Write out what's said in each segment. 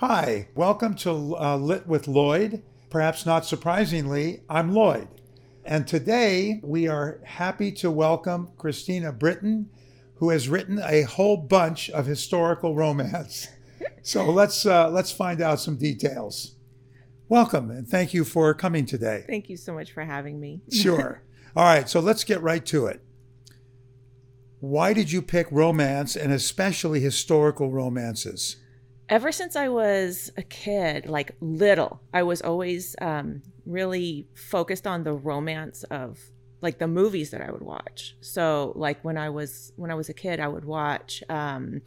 Hi, welcome to uh, Lit with Lloyd. Perhaps not surprisingly, I'm Lloyd. And today we are happy to welcome Christina Britton, who has written a whole bunch of historical romance. So let's uh, let's find out some details. Welcome and thank you for coming today. Thank you so much for having me. Sure. All right, so let's get right to it. Why did you pick romance and especially historical romances? Ever since I was a kid, like little, I was always um, really focused on the romance of like the movies that I would watch. So, like when I was when I was a kid, I would watch, um,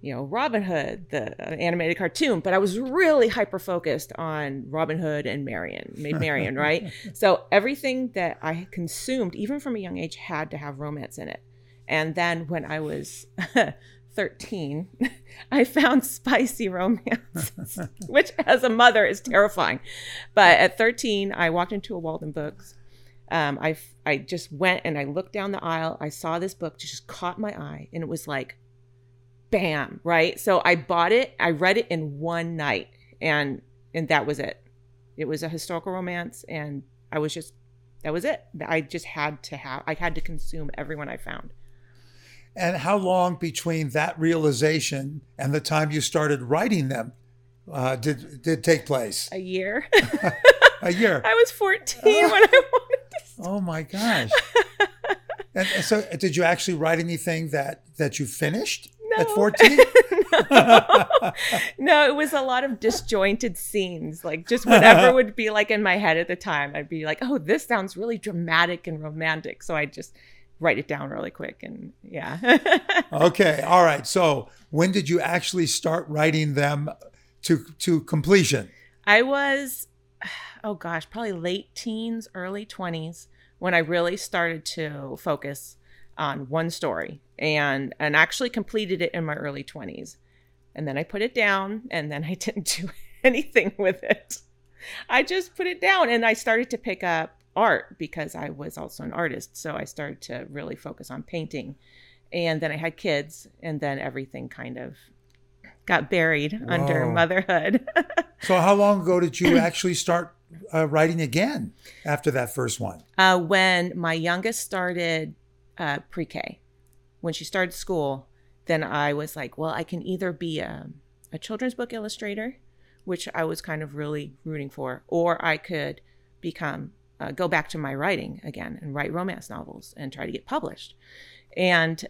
you know, Robin Hood, the animated cartoon. But I was really hyper focused on Robin Hood and Marian, Maid Marian, right? So everything that I consumed, even from a young age, had to have romance in it. And then when I was 13, I found spicy romance, which as a mother is terrifying. But at 13, I walked into a Waldenbooks. Um, I, I just went and I looked down the aisle. I saw this book, just caught my eye, and it was like, bam, right? So I bought it. I read it in one night, and and that was it. It was a historical romance, and I was just that was it. I just had to have. I had to consume everyone I found. And how long between that realization and the time you started writing them uh, did did take place? A year. a year. I was 14 when I wanted to. Oh my gosh. and, and so, did you actually write anything that that you finished No. at 14? no. no, it was a lot of disjointed scenes. Like just whatever would be like in my head at the time, I'd be like, "Oh, this sounds really dramatic and romantic." So I just write it down really quick and yeah. okay. All right. So, when did you actually start writing them to to completion? I was oh gosh, probably late teens, early 20s when I really started to focus on one story and and actually completed it in my early 20s. And then I put it down and then I didn't do anything with it. I just put it down and I started to pick up art because I was also an artist. So I started to really focus on painting. And then I had kids and then everything kind of got buried under motherhood. So, how long ago did you actually start uh, writing again after that first one? uh, when my youngest started uh, pre-K, when she started school, then I was like, well, I can either be a, a children's book illustrator, which I was kind of really rooting for, or I could become uh, go back to my writing again and write romance novels and try to get published. And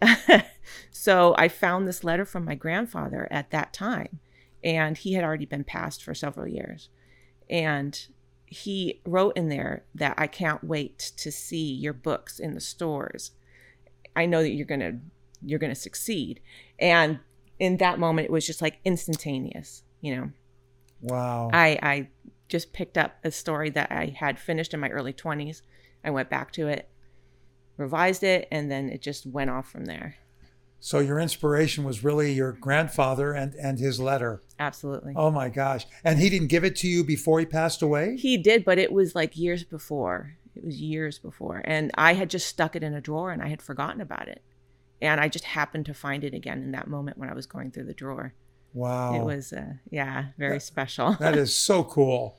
so I found this letter from my grandfather at that time, and he had already been passed for several years. And he wrote in there that I can't wait to see your books in the stores. I know that you're gonna you're gonna succeed. And in that moment, it was just like instantaneous. You know, Wow. I I just picked up a story that I had finished in my early 20s. I went back to it, revised it, and then it just went off from there. So, your inspiration was really your grandfather and, and his letter. Absolutely. Oh my gosh. And he didn't give it to you before he passed away? He did, but it was like years before. It was years before. And I had just stuck it in a drawer and I had forgotten about it. And I just happened to find it again in that moment when I was going through the drawer. Wow. It was, uh, yeah, very special. that is so cool.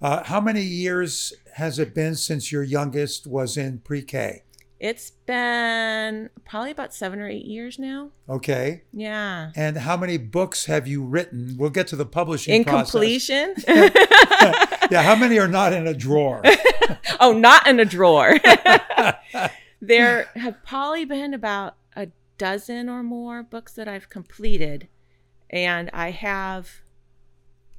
Uh, how many years has it been since your youngest was in pre K? It's been probably about seven or eight years now. Okay. Yeah. And how many books have you written? We'll get to the publishing In process. completion. Yeah, how many are not in a drawer? oh, not in a drawer. there have probably been about a dozen or more books that I've completed, and I have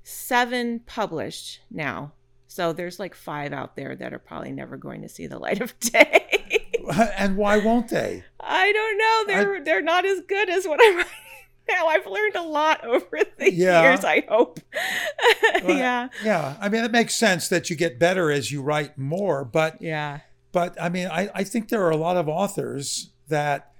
seven published now. So there's like five out there that are probably never going to see the light of day. and why won't they? I don't know. They're they're not as good as what I'm writing now. I've learned a lot over the Yeah. years. I hope. Well, yeah. Yeah, I mean it makes sense that you get better as you write more, but Yeah. but I mean I, I think there are a lot of authors that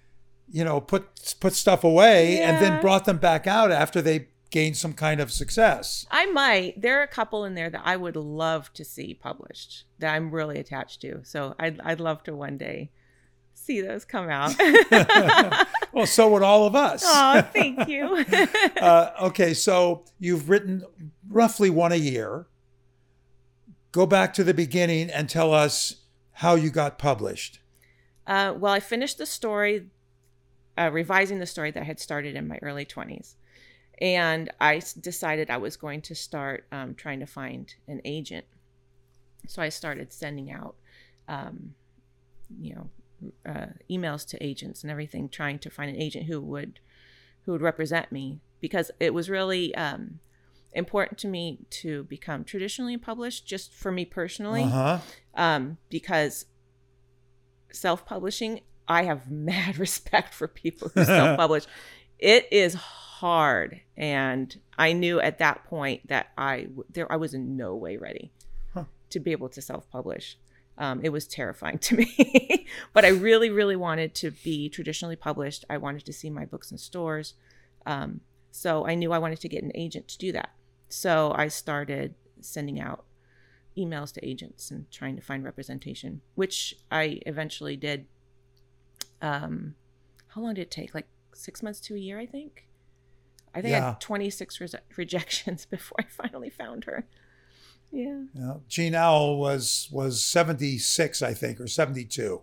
you know put put stuff away and then brought them back out after they gained some kind of success. I might. There are a couple in there that I would love to see published that I'm really attached to. So I'd I'd love to one day see those come out. well, so would all of us. Oh, thank you. uh, okay, so you've written roughly one a year. Go back to the beginning and tell us how you got published. Uh, well, I finished the story, uh, revising the story that I had started in my early 20s. And I decided I was going to start um, trying to find an agent. So I started sending out, um, you know, uh, emails to agents and everything, trying to find an agent who would, who would represent me because it was really um, important to me to become traditionally published, just for me personally Uh huh. um, because self-publishing i have mad respect for people who self-publish it is hard and i knew at that point that i there i was in no way ready Huh. to be able to self-publish um, it was terrifying to me but i really really wanted to be traditionally published i wanted to see my books in stores um, so i knew i wanted to get an agent to do that so i started sending out emails to agents and trying to find representation, which I eventually did. Um, how long did it take? Like six months to a year, I think. I think I had 26 re- rejections before I finally found her. Yeah. Yeah. Jean Auel was was seventy six, I think, or seventy two.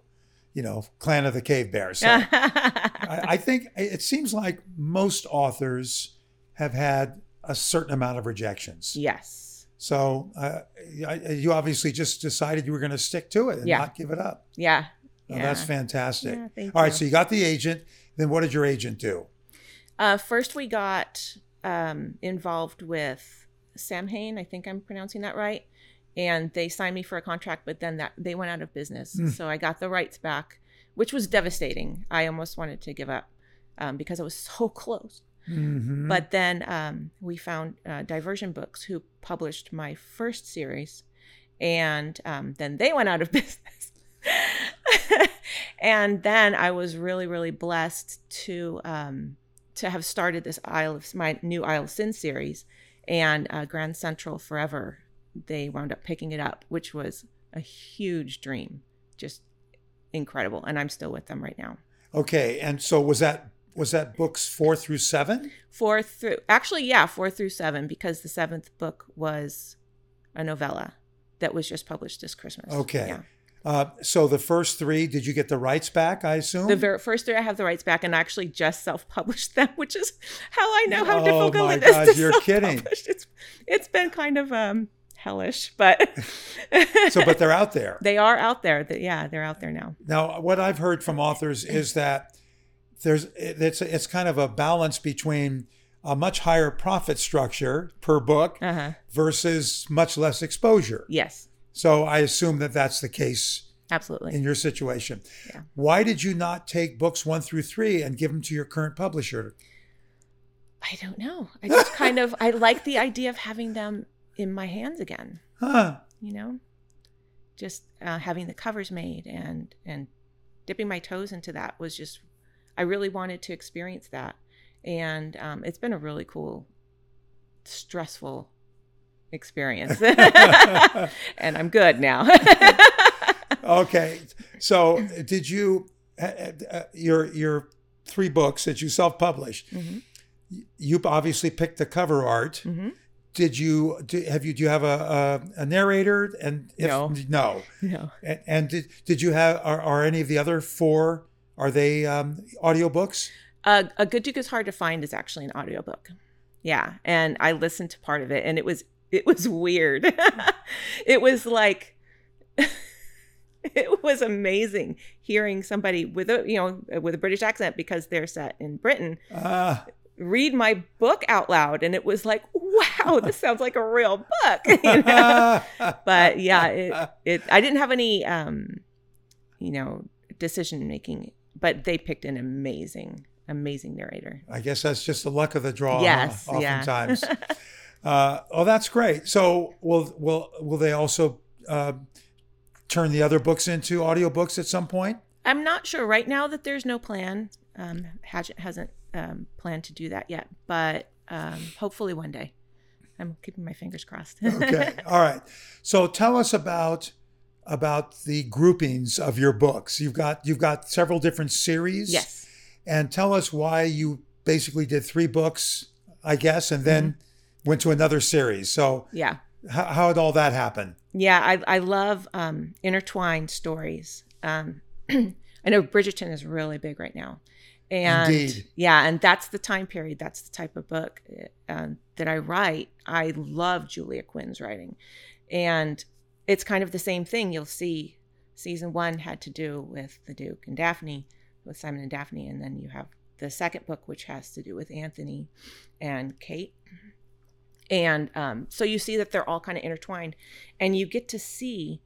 You know, Clan of the Cave Bear. So I, I think it seems like most authors have had a certain amount of rejections. yes. So uh, you obviously just decided you were going to stick to it and Yeah. not give it up. Yeah. Oh, yeah. That's fantastic. Yeah, All right, so you got the agent. Then what did your agent do? Uh, first, we got um, involved with Samhain. I think I'm pronouncing that right. And they signed me for a contract, but then that they went out of business. Hmm. So I got the rights back, which was devastating. I almost wanted to give up um, because I was so close. Mhm. But then um, we found uh, Diversion Books, who published my first series, and um, then they went out of business. And then I was really, really blessed to um, to have started this Isle of my new Isle of Sin series, and uh, Grand Central Forever. They wound up picking it up, which was a huge dream, just incredible. And I'm still with them right now. okay, and so was that was that books four through seven? four through actually yeah four through seven because the seventh book was a novella that was just published this christmas Okay. yeah Uh, so the first three, did you get the rights back? I assume. the very first three i have the rights back and I actually just self-published them which is how i know how Oh difficult my it is God, to you're kidding. it's it's been kind of um hellish but so, but they're out there. they are out there yeah they're out there now Now, what I've heard from authors is that there's it's it's kind of a balance between a much higher profit structure per book uh-huh versus much less exposure. yes So I assume that that's the case absolutely in your situation. Yeah. Why did you not take books one through three and give them to your current publisher? i don't know i just kind of i like the idea of having them in my hands again Huh? you know just uh, having the covers made and and dipping my toes into that was just i really wanted to experience that and um, it's been a really cool stressful experience and i'm good now Okay. So did you uh, uh, your your three books that you self-published? Mhm. You obviously picked the cover art. hmm Did you do, have you do you have a a, a narrator and if, No. no no and, and did, did you have are, are any of the other four are they um, audiobooks? uh, a good duke is hard to find is actually an audiobook yeah and i listened to part of it and it was it was weird it was like it was amazing hearing somebody with a you know with a british accent because they're set in britain Ah, read my book out loud and it was like wow this sounds like a real book you know? but yeah it, it i didn't have any um you know decision making but they picked an amazing amazing narrator I guess that's just the luck of the draw. Yes, yeah. Uh, oh, that's great. So will will will they also uh, turn the other books into audiobooks at some point? i'm not sure right now that there's no plan um Hachette hasn't um planned to do that yet but um hopefully one day i'm keeping my fingers crossed Okay. All right. So tell us about about the groupings of your books. You've got you've got several different series. yes and tell us why you basically did three books, I guess, and then went to another series. So, Yeah. how, how did all that happen? Yeah, I, I love um, intertwined stories. Um, I know Bridgerton is really big right now. And Indeed. yeah, and that's the time period. That's the type of book um, that I write. I love Julia Quinn's writing. And it's kind of the same thing. You'll see season one had to do with the Duke and Daphne, with Simon and Daphne. And then you have the second book, which has to do with Anthony and Kate. And um, so you see that they're all kind of intertwined, and you get to see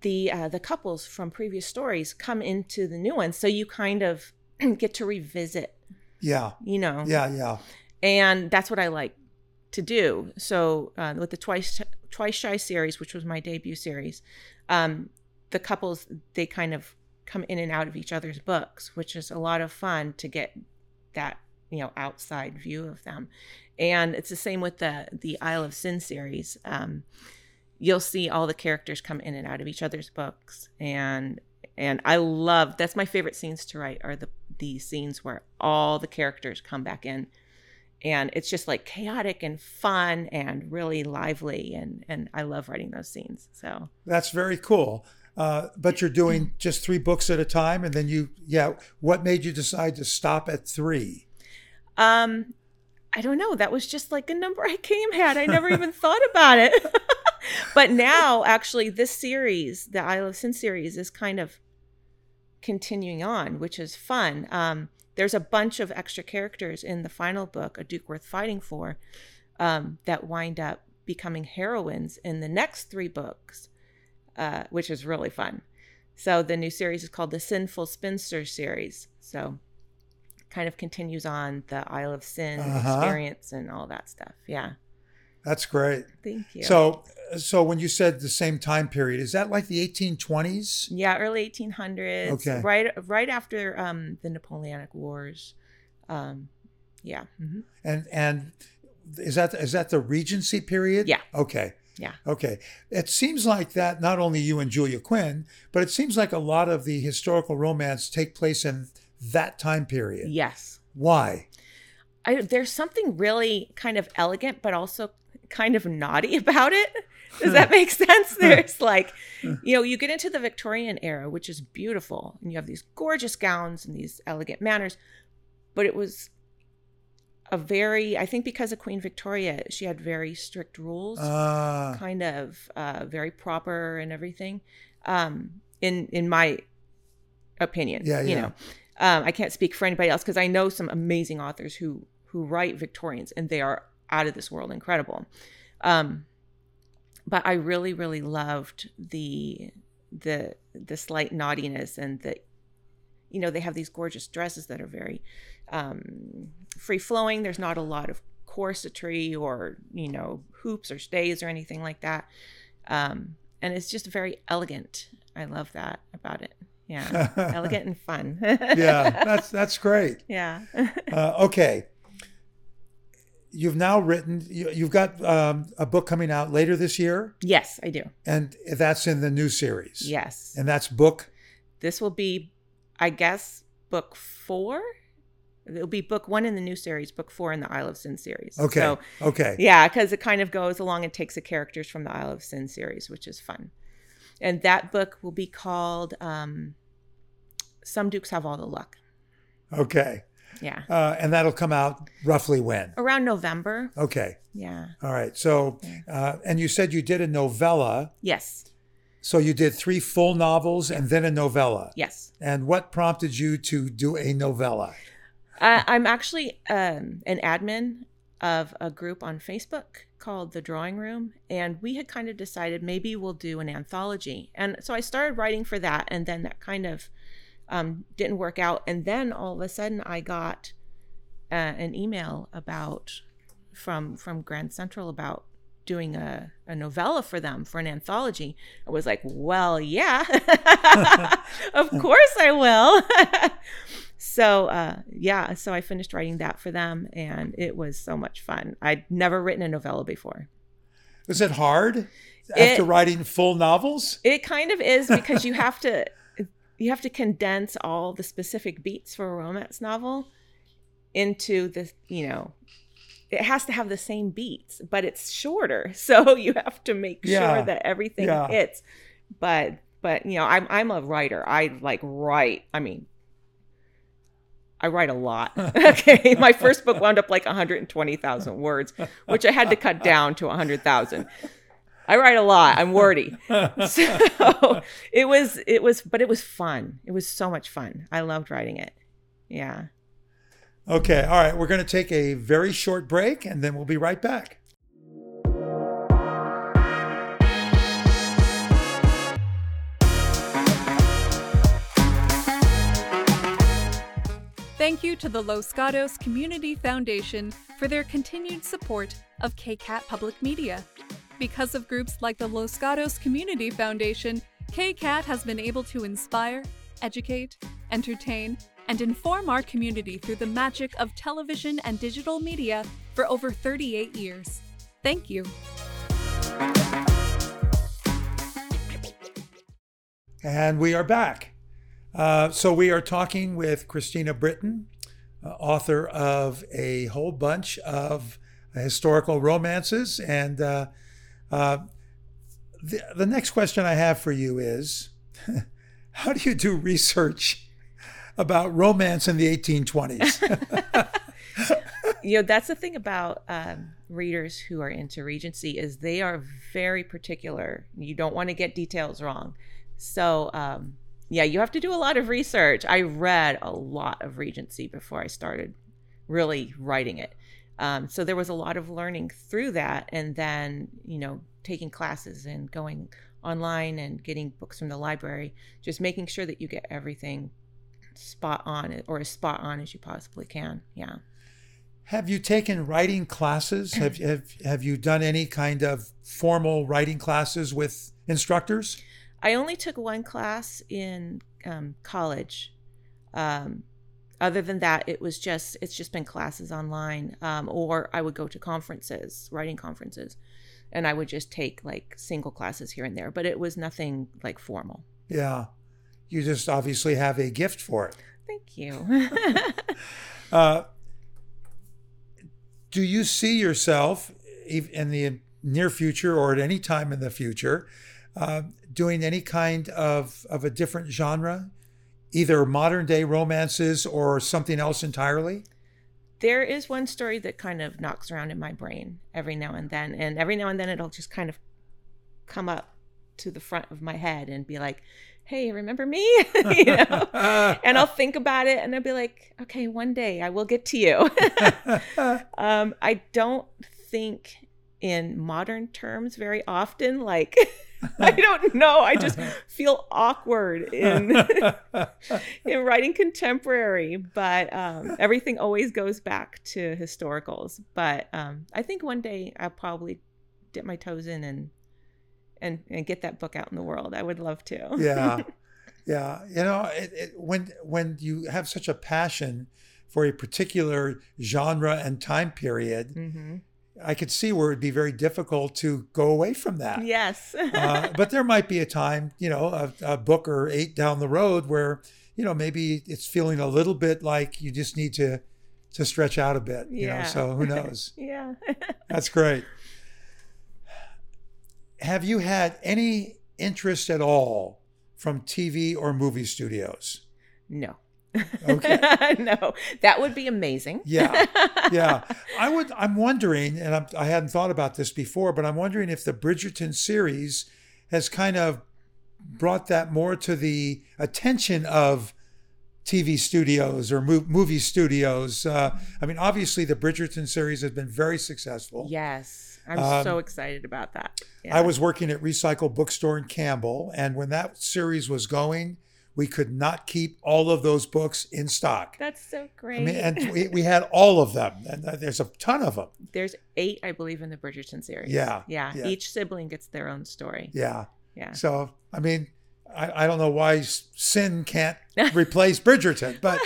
the uh, the couples from previous stories come into the new ones. So you kind of get to revisit, Yeah, you know, yeah, yeah. and that's what I like to do. So uh, with the twice twice shy series, which was my debut series, um, the couples they kind of come in and out of each other's books, which is a lot of fun to get that you know outside view of them. And it's the same with the the Isle of Sin series. Um, you'll see all the characters come in and out of each other's books, and and I love that's my favorite scenes to write are the the scenes where all the characters come back in and it's just like chaotic and fun and really lively and and I love writing those scenes. So That's very cool. Uh, but you're doing just three books at a time, and then you, yeah. What made you decide to stop at three? um I don't know, that was just like a number I came had. I never even thought about it. but now actually this series, the Isle of Sin series is kind of continuing on, which is fun. Um there's a bunch of extra characters in the final book, A Duke Worth Fighting For, um, that wind up becoming heroines in the next three books, uh, which is really fun. So the new series is called the Sinful Spinster series. So kind of continues on the Isle of Sin Uh-huh. experience and all that stuff. Yeah. That's great. Thank you. So, so when you said the same time period, is that like the 1820s? yeah, early 1800s. Okay. Right right after um, the Napoleonic Wars. Um, yeah. mhm. And and is that is that the Regency period? Yeah. Okay. Yeah. Okay. It seems like that not only you and Julia Quinn, but it seems like a lot of the historical romance take place in that time period. Yes. Why? I, there's something really kind of elegant, but also kind of naughty about it. Does that make sense? There's like, you know, you get into the Victorian era, which is beautiful, and you have these gorgeous gowns and these elegant manners, but it was a very, I think because of Queen Victoria, she had very strict rules, Uh, kind of uh, very proper and everything. Um, in in my opinion, Yeah, you yeah. know, um, I can't speak for anybody else because I know some amazing authors who who write Victorians and they are out of this world incredible. Um, but I really, really loved the the the slight naughtiness and the you know they have these gorgeous dresses that are very um, free flowing. There's not a lot of corsetry or you know hoops or stays or anything like that. Um, and it's just very elegant. I love that about it. Yeah, elegant and fun. yeah, that's that's great. yeah. Uh, okay. You've now written. You, you've got um, a book coming out later this year, yes, I do. and that's in the new series. Yes. And that's book. this will be, I guess, book four. It'll be book one in the new series, book four in the Isle of Sin series. Okay. So, okay. yeah, because it kind of goes along and takes the characters from the Isle of Sin series, which is fun. And that book will be called um, Some Dukes Have All the Luck. Okay. Yeah. Uh, and that'll come out roughly when? Around November. Okay. Yeah. All right. So, uh, and you said you did a novella. Yes. So you did three full novels and then a novella. Yes. And what prompted you to do a novella? Uh, I'm actually um, an admin of a group on Facebook called The Drawing Room, and we had kind of decided maybe we'll do an anthology. And so I started writing for that, and then that kind of um, didn't work out. And then all of a sudden, I got uh, an email about from from Grand Central about doing a, a novella for them for an anthology. I was like, well, yeah, of course I will. so uh, yeah, so I finished writing that for them, and it was so much fun. I'd never written a novella before. Was it hard after It- writing full novels? It kind of is because you have to. You have to condense all the specific beats for a romance novel into the you know it has to have the same beats but it's shorter so you have to make Yeah. sure that everything Yeah. hits but but you know i'm i'm a writer i like write i mean I write a lot. okay, my first book wound up like 120,000 words, which I had to cut down to 100,000. I write a lot. I'm wordy. So it was it was but it was fun. It was so much fun. I loved writing it. Yeah. Okay, all right. We're going to take a very short break and then we'll be right back. Thank you to the Los Gatos Community Foundation for their continued support of KCAT Public Media. Because of groups like the Los Gatos Community Foundation, KCAT has been able to inspire, educate, entertain, and inform our community through the magic of television and digital media for over 38 years. Thank you. And we are back. Uh, so we are talking with Christina Britton, uh, author of a whole bunch of historical romances. And uh, uh, the, the next question I have for you is how do you do research about romance in the 1820s? you know that's the thing about um, readers who are into regency is they are very particular. You don't want to get details wrong. So um, yeah you have to do a lot of research. I read a lot of regency before i started really writing it um, so there was a lot of learning through that and then you know taking classes and going online and getting books from the library just making sure that you get everything spot on or as spot on as you possibly can yeah have you taken writing classes? Have, have, have you done any kind of formal writing classes with instructors? I only took one class in um, college. Um, other than that, it was just it's just been classes online, um, or I would go to conferences, writing conferences, and I would just take like single classes here and there. But it was nothing like formal. Yeah. You just obviously have a gift for it. Thank you. Uh, do you see yourself in the near future or at any time in the future uh, doing any kind of, of a different genre, either modern day romances or something else entirely? there is one story that kind of knocks around in my brain every now and then, and every now and then it'll just kind of come up to the front of my head and be like, "Hey, remember me?" you know. and I'll think about it and I'll be like, okay, one day I will get to you. um, I don't think in modern terms very often. Like, I don't know. I just feel awkward in in writing contemporary, but um, everything always goes back to historicals. But um, I think one day I'll probably dip my toes in and and and get that book out in the world. I would love to. yeah, yeah. You know, it, it, when when you have such a passion for a particular genre and time period, hmm I could see where it'd be very difficult to go away from that. Yes. uh, but there might be a time, you know, a, a book or eight down the road where, you know, maybe it's feeling a little bit like you just need to to stretch out a bit. You know, so who knows? yeah. That's great. Have you had any interest at all from TV or movie studios? no. Okay. no, that would be amazing. Yeah, yeah. I would. I'm wondering, and I'm, I hadn't thought about this before, but I'm wondering if the Bridgerton series has kind of brought that more to the attention of TV studios or mo- movie studios. Uh, I mean, obviously, the Bridgerton series has been very successful. Yes. I'm Um, so excited about that. Yeah. I was working at Recycle Bookstore in Campbell, and when that series was going, we could not keep all of those books in stock. That's so great. I mean, and we, we had all of them, and uh, there's a ton of them. There's eight, I believe, in the Bridgerton series. Yeah, Yeah. yeah. Each sibling gets their own story. Yeah. Yeah. So, I mean, I, I don't know why Sin can't replace Bridgerton, but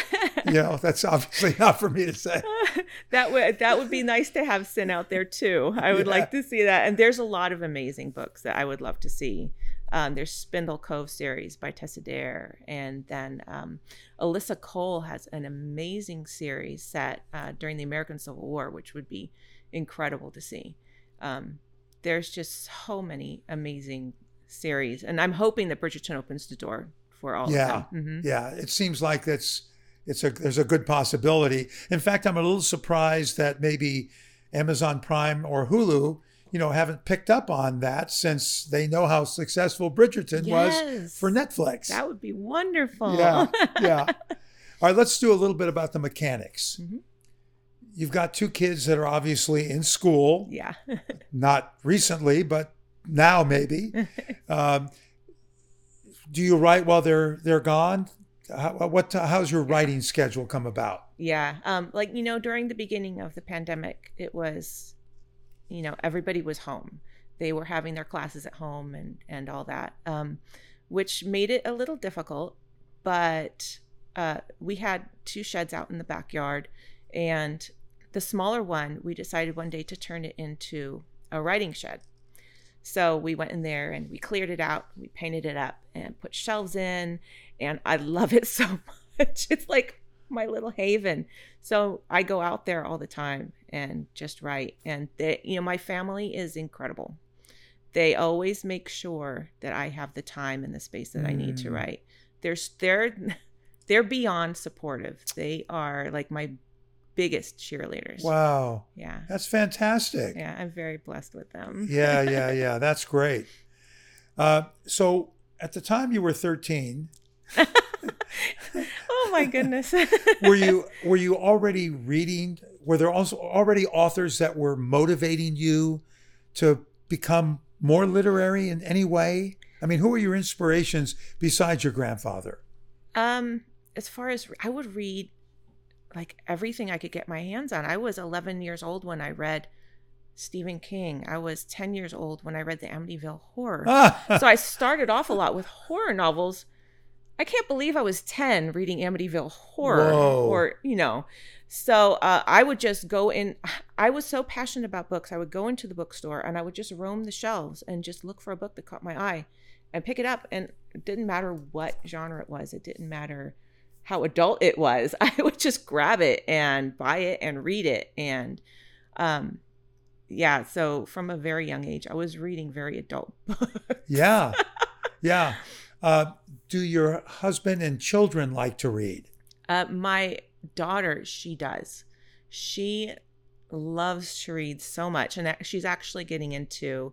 you know that's obviously not for me to say. that would that would be nice to have Sin out there too. I would Yeah. like to see that. And there's a lot of amazing books that I would love to see Um, there's Spindle Cove series by Tessa Dare, and then um, Alyssa Cole has an amazing series set uh, during the American Civil War, which would be incredible to see. Um, there's just so many amazing series, and I'm hoping that Bridgerton opens the door for all Yeah. of them. Mhm. Yeah, it seems like that's it's a there's a good possibility. In fact, I'm a little surprised that maybe Amazon Prime or Hulu, you know, haven't picked up on that since they know how successful Bridgerton was for Netflix. That would be wonderful. Yeah, yeah. All right, let's do a little bit about the mechanics. Mhm. You've got two kids that are obviously in school, yeah. not recently, but now maybe. um, do you write while they're they're gone? How, what how's your writing schedule come about? Yeah. Um, like, you know, during the beginning of the pandemic, it was, you know, everybody was home. They were having their classes at home and, and all that, um, which made it a little difficult. But uh, we had two sheds out in the backyard. And the smaller one, we decided one day to turn it into a writing shed. So we went in there and we cleared it out, we painted it up and put shelves in. And I love it so much. It's like my little haven. So I go out there all the time and just write. And they, you know, my family is incredible. They always make sure that I have the time and the space that I need to write. They're they're they're beyond supportive. They are like my biggest cheerleaders. Wow, Yeah. that's fantastic. Yeah, I'm very blessed with them. yeah, yeah, yeah. That's great. Uh, so at the time you were 13, Oh my goodness. were you were you already reading? Were there also already authors that were motivating you to become more literary in any way? I mean, who were your inspirations besides your grandfather? Um, as far as I would read like everything I could get my hands on. I was 11 years old when I read Stephen King. I was 10 years old when I read the Amityville Horror. Ah, so I started off a lot with horror novels. I can't believe I was 10 reading Amityville Horror Whoa. or, you know. So uh, I would just go in. I was so passionate about books. I would go into the bookstore and I would just roam the shelves and just look for a book that caught my eye and pick it up. And it didn't matter what genre it was, it didn't matter how adult it was. I would just grab it and buy it and read it. And um, yeah, so from a very young age, I was reading very adult books. yeah, yeah. Uh, do your husband and children like to read? Uh, my daughter, she does. She loves to read so much, and she's actually getting into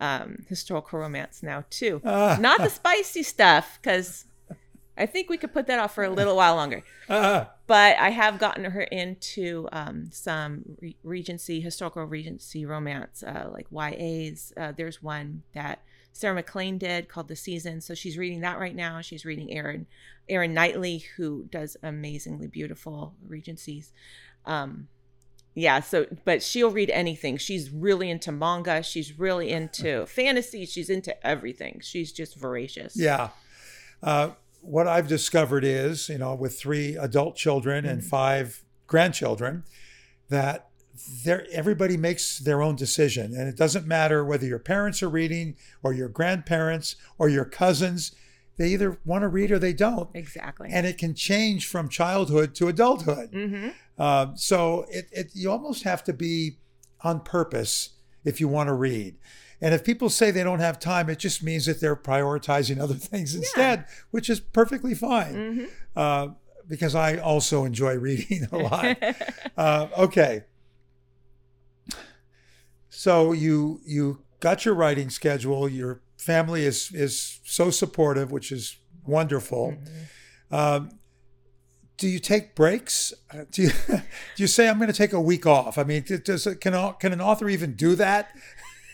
um, historical romance now too. Ah, Not the spicy stuff, because I think we could put that off for a little while longer. ah, But I have gotten her into um, some re- Regency, historical Regency romance, uh, like YAs. Uh, there's one that Sarah MacLean did called The Season. So she's reading that right now. She's reading Erin, Erin Knightley, who does amazingly beautiful Regencies. Um, yeah, so, but she'll read anything. She's really into manga. She's really into fantasy. She's into everything. She's just voracious. yeah. Uh, what I've discovered is, you know, with three adult children and Mhm. five grandchildren, that there everybody makes their own decision, and it doesn't matter whether your parents are reading or your grandparents or your cousins. They either want to read or they don't, Exactly. and it can change from childhood to adulthood. mm-hmm. Uh, so it, it you almost have to be on purpose if you want to read. And if people say they don't have time, it just means that they're prioritizing other things instead, which is perfectly fine. Mm-hmm. Uh, because I also enjoy reading a lot. uh, okay. So you you got your writing schedule. Your family is is so supportive, which is wonderful. Um, do you take breaks? Uh, Do you do you say I'm going to take a week off? I mean, does can can an author even do that?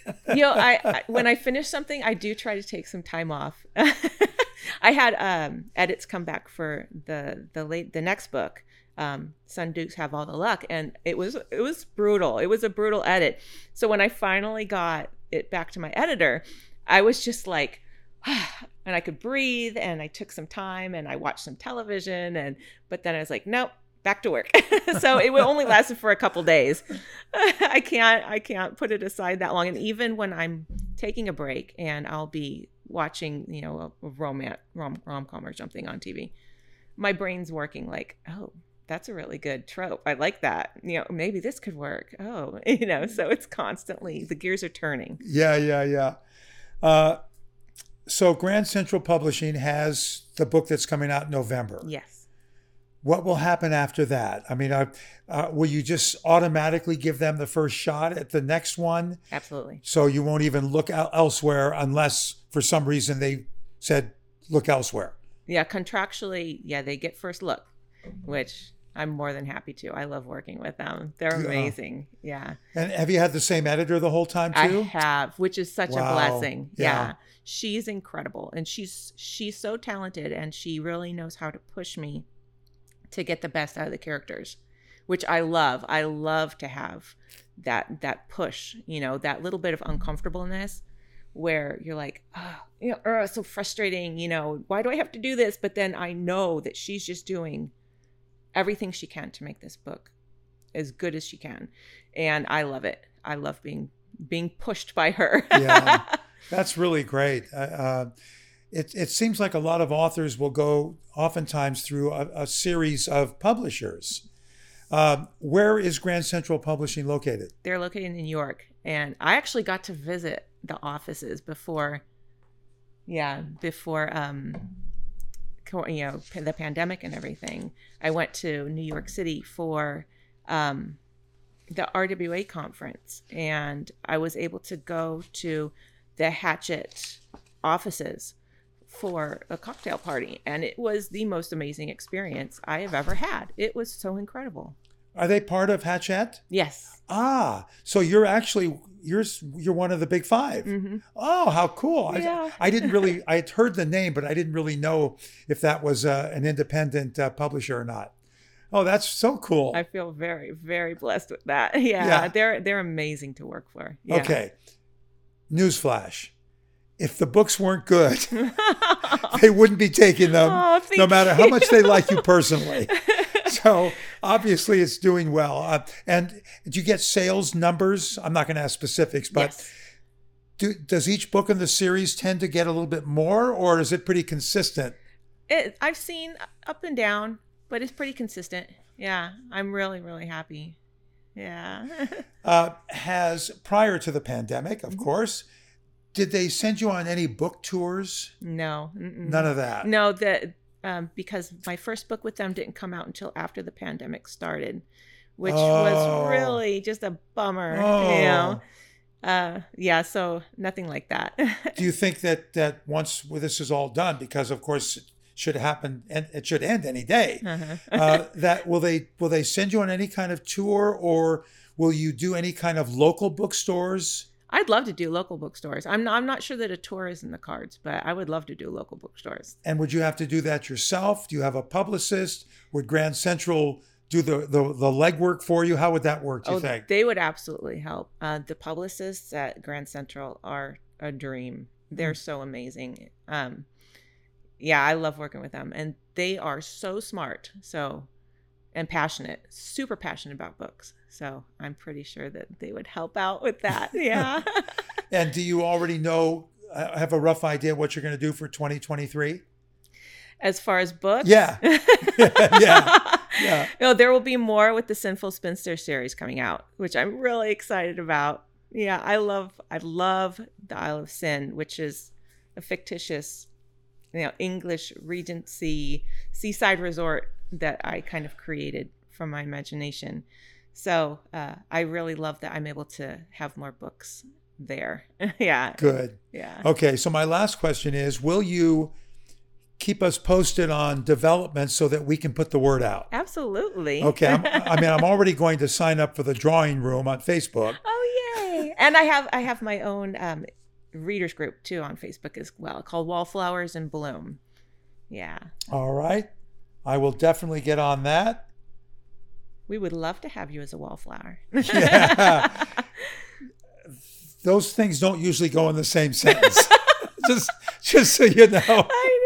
you know, I, I when I finish something, I do try to take some time off. I had um, edits come back for the the late the next book, um, Some Dukes Have All the Luck, and it was it was brutal. It was a brutal edit. So when I finally got it back to my editor, I was just like, and I could breathe, and I took some time, and I watched some television, and but then I was like, nope. Back to work. so it only lasted for a couple days. I can't I can't put it aside that long. And even when I'm taking a break and I'll be watching, you know, a, a romance rom rom com or something on TV, my brain's working like, oh, that's a really good trope. I like that. You know, maybe this could work. Oh, you know, so it's constantly the gears are turning. Yeah, yeah, yeah. Uh, so Grand Central Publishing has the book that's coming out in November. Yes. What will happen after that? I mean, uh, uh, will you just automatically give them the first shot at the next one? Absolutely. So you won't even look el- elsewhere unless for some reason they said look elsewhere. Yeah, contractually, yeah, they get first look, which I'm more than happy to. I love working with them. They're amazing. Yeah. And have you had the same editor the whole time too? I have, which is such Wow. a blessing. Yeah. Yeah. She's incredible and she's she's so talented and she really knows how to push me to get the best out of the characters, which I love. I love to have that that push, you know, that little bit of uncomfortableness where you're like, oh, you know, oh, so frustrating, you know, why do I have to do this? But then I know that she's just doing everything she can to make this book as good as she can. And I love it. I love being being pushed by her. Yeah. That's really great. Uh, Uh, it, it seems like a lot of authors will go oftentimes through a, a series of publishers. Um, where is Grand Central Publishing located? They're located in New York, and I actually got to visit the offices before. Yeah, before um, you know, the pandemic and everything. I went to New York City for um, the RWA conference, and I was able to go to the Hachette offices for a cocktail party, and it was the most amazing experience I have ever had. It was so incredible. Are they part of Hachette? Yes. Ah, so you're actually you're you're one of the big 5 hmm Oh, how cool! Yeah. I, I didn't really I had heard the name, but I didn't really know if that was uh, an independent uh, publisher or not. Oh, that's so cool. I feel very, very blessed with that. Yeah, Yeah. they're they're amazing to work for. Yeah. Okay. Newsflash. If the books weren't good, they wouldn't be taking them Oh, no matter how much they like you personally. so obviously it's doing well. Uh, and do you get sales numbers? I'm not going to ask specifics, but yes. do, does each book in the series tend to get a little bit more or is it pretty consistent? It, I've seen up and down, but it's pretty consistent. Yeah, I'm really, really happy. Yeah. Uh, has prior to the pandemic, of Mm-hmm. course, did they send you on any book tours? no. mm-mm. None of that. No, that um, because my first book with them didn't come out until after the pandemic started, which Oh. was really just a bummer. Oh. You know. Uh, yeah. So nothing like that. Do you think that that once this is all done, because of course it should happen and it should end any day, Uh-huh. uh, that will they will they send you on any kind of tour or will you do any kind of local bookstores? I'd love to do local bookstores. I'm not, I'm not sure that a tour is in the cards, but I would love to do local bookstores. And would you have to do that yourself? Do you have a publicist? Would Grand Central do the the, the legwork for you? How would that work? Do you oh, think? they would absolutely help. Uh, the publicists at Grand Central are a dream. They're so amazing. Um, yeah, I love working with them, and they are so smart. So and passionate, super passionate about books. So I'm pretty sure that they would help out with that. Yeah. And do you already know? uh, Have a rough idea what you're going to do for 2023? as far as books, Yeah. Yeah. Yeah. No, there will be more with the Sinful Spinster series coming out, which I'm really excited about. Yeah, I love I love the Isle of Sin, which is a fictitious, you know, English Regency seaside resort that I kind of created from my imagination. So uh, I really love that I'm able to have more books there. yeah, Good. yeah. Okay, so my last question is Will you keep us posted on developments so that we can put the word out? Absolutely. Okay, I'm, I mean, I'm already going to sign up for the drawing room on Facebook. Oh yay! and I have I have my own um, readers group too on Facebook as well, called Wallflowers in Bloom. Yeah, All right, I will definitely get on that. we would love to have you as a wallflower. Yeah. Those things don't usually go in the same sentence. just, just so you know. I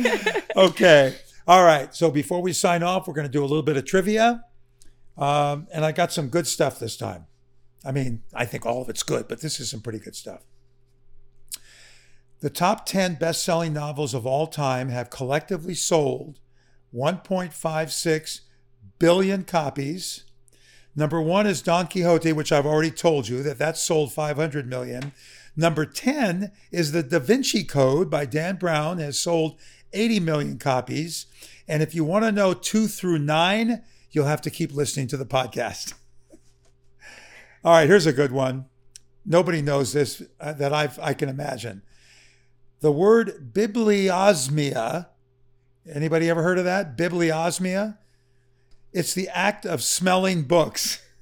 know. Okay. All right. So before we sign off, we're going to do a little bit of trivia. Um, and I got some good stuff this time. I mean, I think all of it's good, but this is some pretty good stuff. The top 10 best selling novels of all time have collectively sold 1.56 billion copies. Number one is Don Quixote, which I've already told you that that sold 500 million. Number 10 is The Da Vinci Code by Dan Brown, has sold 80 million copies. And if you want to know two through nine, you'll have to keep listening to the podcast. All right, here's a good one. Nobody knows this uh, that I've, I can imagine. The word bibliosmia. Anybody ever heard of that? Bibliosmia. It's the act of smelling books.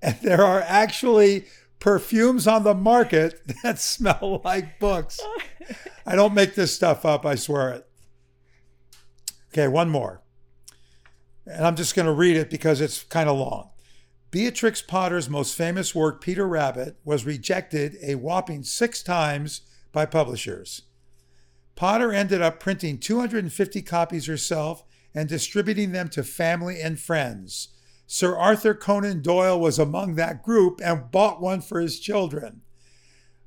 And there are actually perfumes on the market that smell like books. I don't make this stuff up, I swear it. Okay, one more. And I'm just going to read it because it's kind of long. Beatrix Potter's most famous work, Peter Rabbit, was rejected a whopping six times by publishers. Potter ended up printing 250 copies herself and distributing them to family and friends. Sir Arthur Conan Doyle was among that group and bought one for his children.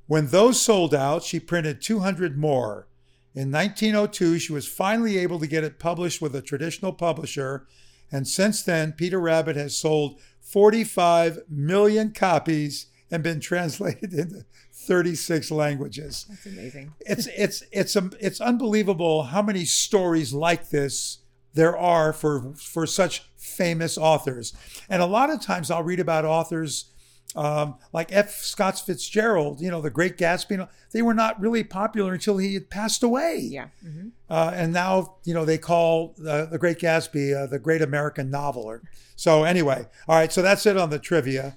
When those sold out, she printed 200 more. In 1902, she was finally able to get it published with a traditional publisher, and since then, Peter Rabbit has sold 45 million copies and been translated into 36 languages. That's amazing. It's it's it's um, it's unbelievable how many stories like this there are for for such famous authors. And a lot of times I'll read about authors um, like F. Scott Fitzgerald, you know, the Great Gatsby. They were not really popular until he had passed away. Yeah. Mm-hmm. Uh, and now, you know, they call uh, the Great Gatsby uh, the Great American Novel. So anyway, all right. So that's it on the trivia.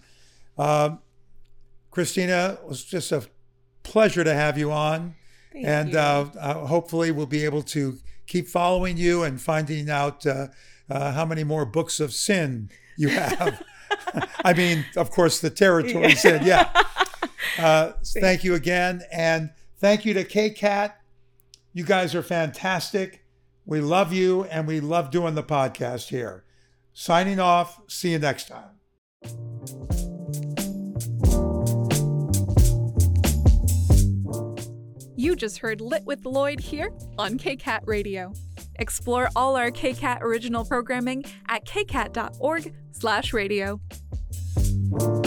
Um, Christina, it was just a pleasure to have you on. Thank and you. uh, uh, hopefully we'll be able to keep following you and finding out uh, uh, how many more books of sin you have. I mean, of course, the territory Yeah. sin. Yeah. Uh, thank you again. And thank you to KCAT. You guys are fantastic. We love you and we love doing the podcast here. Signing off. See you next time. You just heard Lit with Lloyd here on KCAT Radio. Explore all our KCAT original programming at kcat.org/radio.